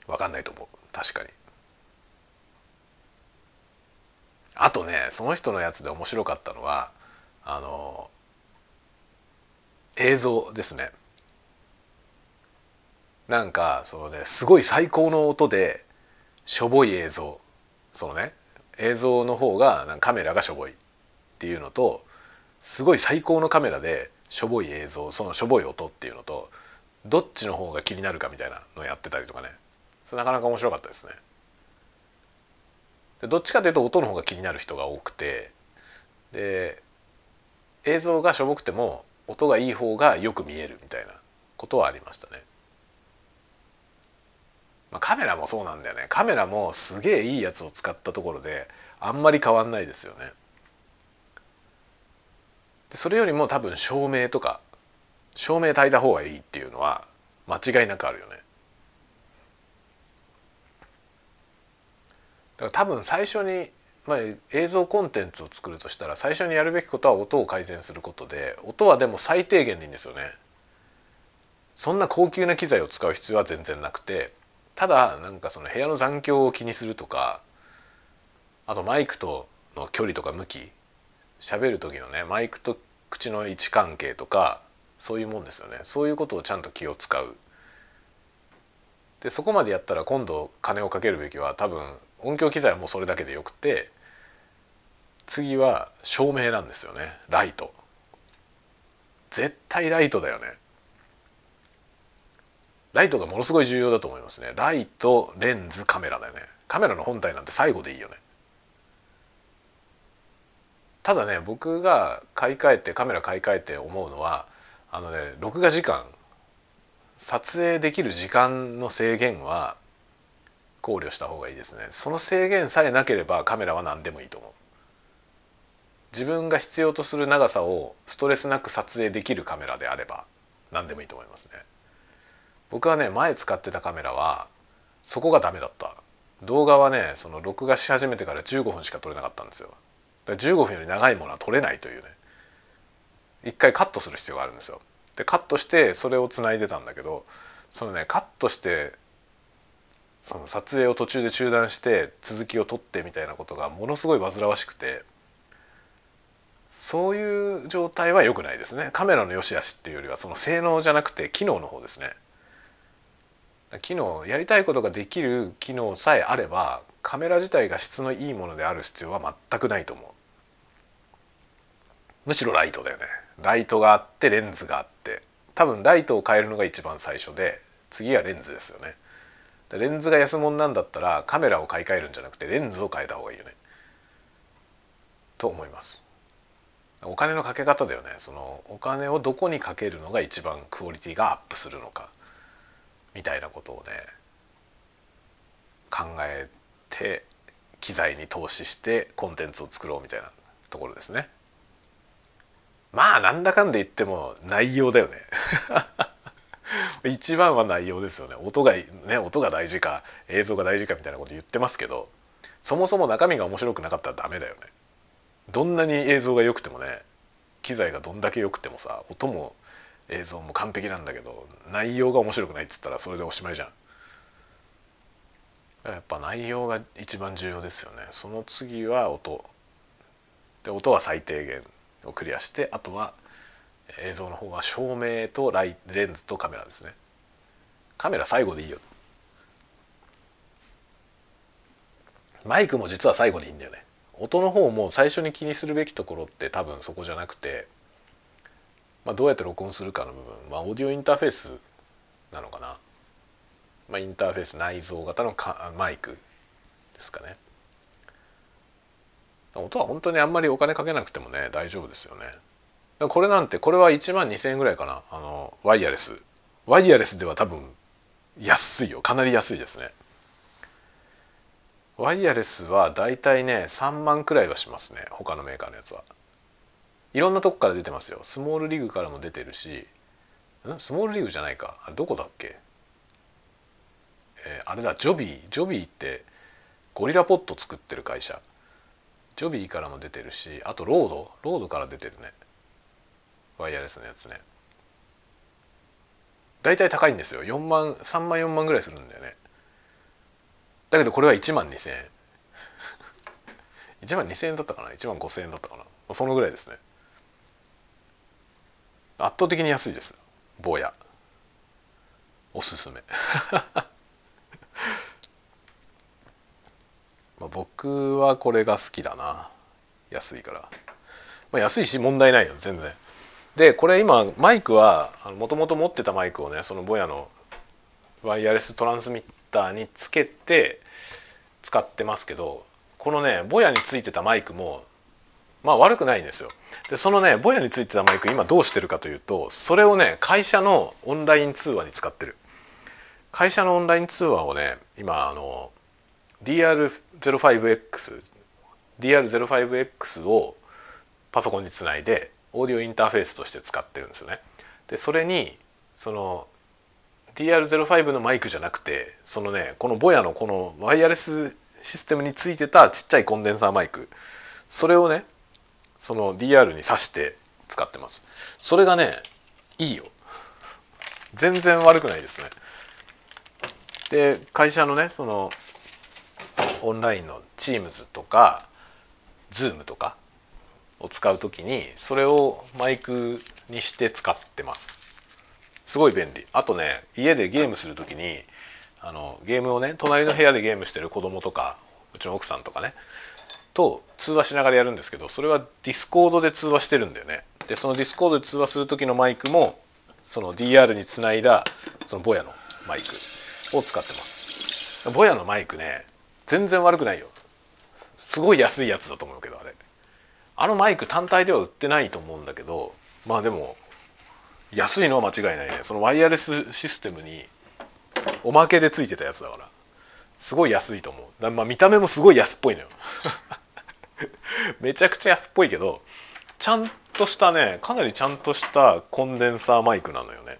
分かんないと思う確かにあとねその人のやつで面白かったのはあの映像ですね。なんかそのねすごい最高の音でしょぼい映像。そのね映像の方がなんカメラがしょぼいっていうのとすごい最高のカメラでしょぼい映像そのしょぼい音っていうのとどっちの方が気になるかみたいなのをやってたりとかね。なかなか面白かったですね。でどっちかというと音の方が気になる人が多くてで映像がしょぼくても音がいい方がよく見えるみたいなことはありましたね。まあ、カメラもそうなんだよねカメラもすげえいいやつを使ったところであんまり変わんないですよね。でそれよりも多分照明とか照明焚いた方がいいっていうのは間違いなくあるよね。だから多分最初に、まあ、映像コンテンツを作るとしたら最初にやるべきことは音を改善することで音はでも最低限でいいんですよね。そんな高級な機材を使う必要は全然なくてただなんかその部屋の残響を気にするとかあとマイクとの距離とか向き喋る時のねマイクと口の位置関係とかそういうもんですよねそういうことをちゃんと気を使うでそこまでやったら今度金をかけるべきは多分音響機材はもうそれだけでよくて次は照明なんですよね。ライト。絶対ライトだよね。ライトがものすごい重要だと思いますね。ライトレンズカメラだよね。カメラの本体なんて最後でいいよね。ただね僕が買い替えてカメラ買い替えて思うのはあのね録画時間撮影できる時間の制限は考慮した方がいいですね。その制限さえなければカメラは何でもいいと思う。自分が必要とする長さをストレスなく撮影できるカメラであれば何でもいいと思いますね。僕はね前使ってたカメラはそこがダメだった。動画はねその録画し始めてから15分しか撮れなかったんですよ。だから15分より長いものは撮れないというね。一回カットする必要があるんですよ。でカットしてそれをつないでたんだけどそのねカットしてその撮影を途中で中断して続きを撮ってみたいなことがものすごい煩わしくてそういう状態は良くないですね。カメラの良し悪しっていうよりはその性能じゃなくて機能の方ですね。機能やりたいことができる機能さえあればカメラ自体が質のいいものである必要は全くないと思う。むしろライトだよね。ライトがあってレンズがあって。多分ライトを変えるのが一番最初で次はレンズですよね。レンズが安物なんだったらカメラを買い替えるんじゃなくてレンズを変えた方がいいよね。と思います。お金のかけ方だよね。そのお金をどこにかけるのが一番クオリティがアップするのか。みたいなことをね考えて機材に投資してコンテンツを作ろうみたいなところですね。まあなんだかんで言っても内容だよね。一番は内容ですよね。音がね音が大事か映像が大事かみたいなこと言ってますけどそもそも中身が面白くなかったらダメだよね。どんなに映像が良くてもね機材がどんだけ良くてもさ音も映像も完璧なんだけど内容が面白くないっつったらそれでおしまいじゃん。やっぱ内容が一番重要ですよね。その次は音。で音は最低限をクリアしてあとは映像の方は照明とライレンズとカメラですね。カメラ最後でいいよ。マイクも実は最後でいいんだよね。音の方も最初に気にするべきところって多分そこじゃなくてまあ、どうやって録音するかの部分。まあオーディオインターフェースなのかな、まあ、インターフェース内蔵型のかマイクですかね。音は本当にあんまりお金かけなくてもね大丈夫ですよね。これなんてこれは1万2,000円ぐらいかな。あのワイヤレス。ワイヤレスでは多分安いよ。かなり安いですね。ワイヤレスはだいたいね3万くらいはしますね他のメーカーのやつは。いろんなとこから出てますよ。 SmallRig からも出てるし。ん？ SmallRig じゃないか。あれどこだっけ？えー、あれだ JOBY。JOBY ってゴリラポット作ってる会社。 JOBY からも出てるしあと RODE。RODE から出てるね。ワイヤレスのやつね。大体高いんですよ。4万3万4万ぐらいするんだよね。だけどこれは1万2,000円。1万2,000円だったかな？1万5,000円だったかな？そのぐらいですね。圧倒的に安いです。坊や。おすすめ。まあ僕はこれが好きだな。安いから、まあ、安いし問題ないよ。全然。でこれ今マイクはもともと持ってたマイクをねそのボヤのワイヤレストランスミッターにつけて使ってますけどこのねボヤについてたマイクもまあ悪くないんですよ。でそのねボヤについてたマイク今どうしてるかというとそれをね会社のオンライン通話に使ってる。会社のオンライン通話をね今あの DR05X DR05X をパソコンにつないでオーディオインターフェースとして使ってるんですよね。でそれにその DR05 のマイクじゃなくてそのねこのボヤのこのワイヤレスシステムについてたちっちゃいコンデンサーマイク。それをねその DR に挿して使ってます。それがねいいよ。全然悪くないですね。で会社のねそのオンラインの Teams とか Zoom とかを使う時にそれをマイクにして使ってます。すごい便利。あとね家でゲームする時にあのゲームをね隣の部屋でゲームしてる子供とかうちの奥さんとかねと通話しながらやるんですけどそれはディスコードで通話してるんだよね。でそのディスコードで通話する時のマイクもその DR につないだそのボヤのマイクを使ってます。ボヤのマイクね全然悪くないよ。すごい安いやつだと思うけどあれ。あのマイク単体では売ってないと思うんだけどまあでも安いのは間違いないね。そのワイヤレスシステムにおまけでついてたやつだから。すごい安いと思う。まあ見た目もすごい安っぽいのよ。めちゃくちゃ安っぽいけどちゃんとしたねかなりちゃんとしたコンデンサーマイクなのよね。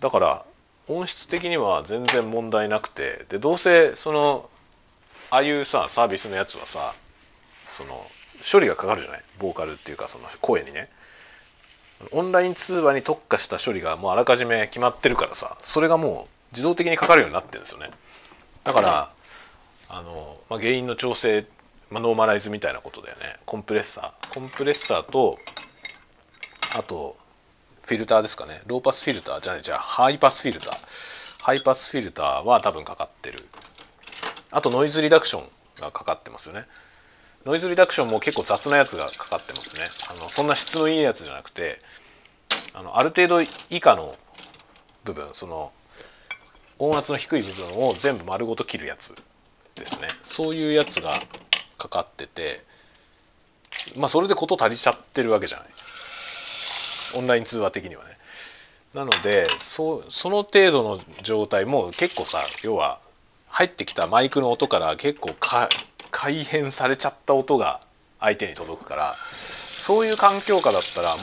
だから音質的には全然問題なくて。でどうせそのああいうさサービスのやつはさその処理がかかるじゃない？ボーカルっていうかその声にね。オンライン通話に特化した処理がもうあらかじめ決まってるからさそれがもう自動的にかかるようになってるんですよね。だからあの、まあ、音域の調整まあ、ノーマライズみたいなことだよね。コンプレッサー。コンプレッサーとあとフィルターですかね。ローパスフィルターじゃない。じゃあハイパスフィルター。ハイパスフィルターは多分かかってる。あとノイズリダクションがかかってますよね。ノイズリダクションも結構雑なやつがかかってますね。あのそんな質のいいやつじゃなくてあのある程度以下の部分その音圧の低い部分を全部丸ごと切るやつですね。そういうやつがかかっててまあそれで事足りちゃってるわけじゃない。オンライン通話的にはね。なのでそその程度の状態も結構さ要は入ってきたマイクの音から結構改変されちゃった音が相手に届くからそういう環境下だったらもう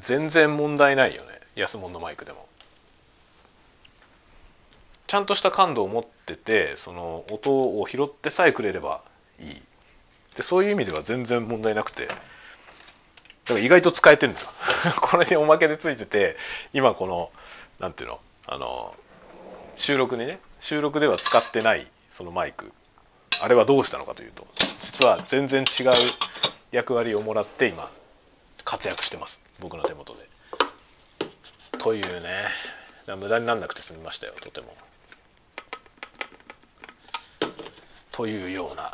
全然問題ないよね。安物のマイクでも。ちゃんとした感度を持っててその音を拾ってさえくれればいい。でそういう意味では全然問題なくて。だから意外と使えてるんだよ。これにおまけでついてて今この何ていうのあの収録にね収録では使ってないそのマイク。あれはどうしたのかというと実は全然違う役割をもらって今活躍してます僕の手元で。というね無駄になんなくて済みましたよとても。というような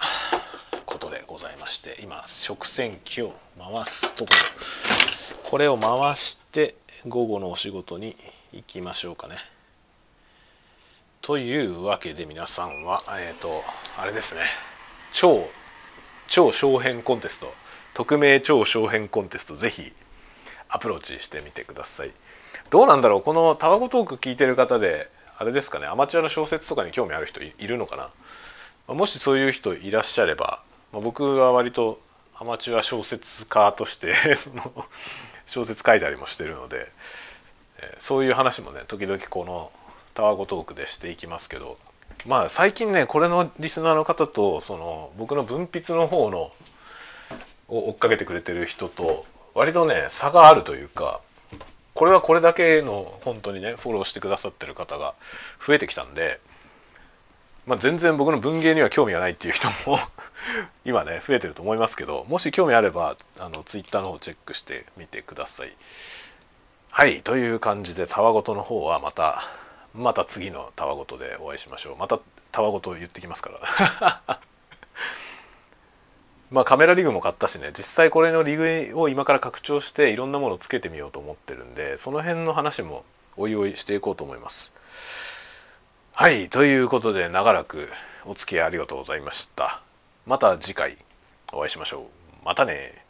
ことでございまして今食洗機を回すところこれを回して午後のお仕事に行きましょうかね。というわけで皆さんはえっ、ー、とあれですね。超超小編コンテスト。匿名超小編コンテストぜひアプローチしてみてください。どうなんだろう？このタワゴトーク聞いてる方であれですかね？アマチュアの小説とかに興味ある人いるのかな？もしそういう人いらっしゃれば、まあ、僕は割とアマチュア小説家として その小説書いたりもしてるので、えそういう話もね時々このタワゴトークでしていきますけどまあ最近ねこれのリスナーの方とその僕の文筆の方のを追っかけてくれてる人と割とね差があるというかこれはこれだけの本当にねフォローしてくださってる方が増えてきたんで、まあ、全然僕の文芸には興味がないっていう人も 今ね増えてると思いますけどもし興味あればあのツイッターの方チェックしてみてください。はいという感じでたわごとの方はまたまた次のたわごとでお会いしましょうまたたわごと言ってきますから まあカメラリグも買ったしね実際これのリグを今から拡張していろんなものをつけてみようと思ってるんでその辺の話もおいおいしていこうと思います。はいということで長らくお付き合いありがとうございました。また次回お会いしましょう。またね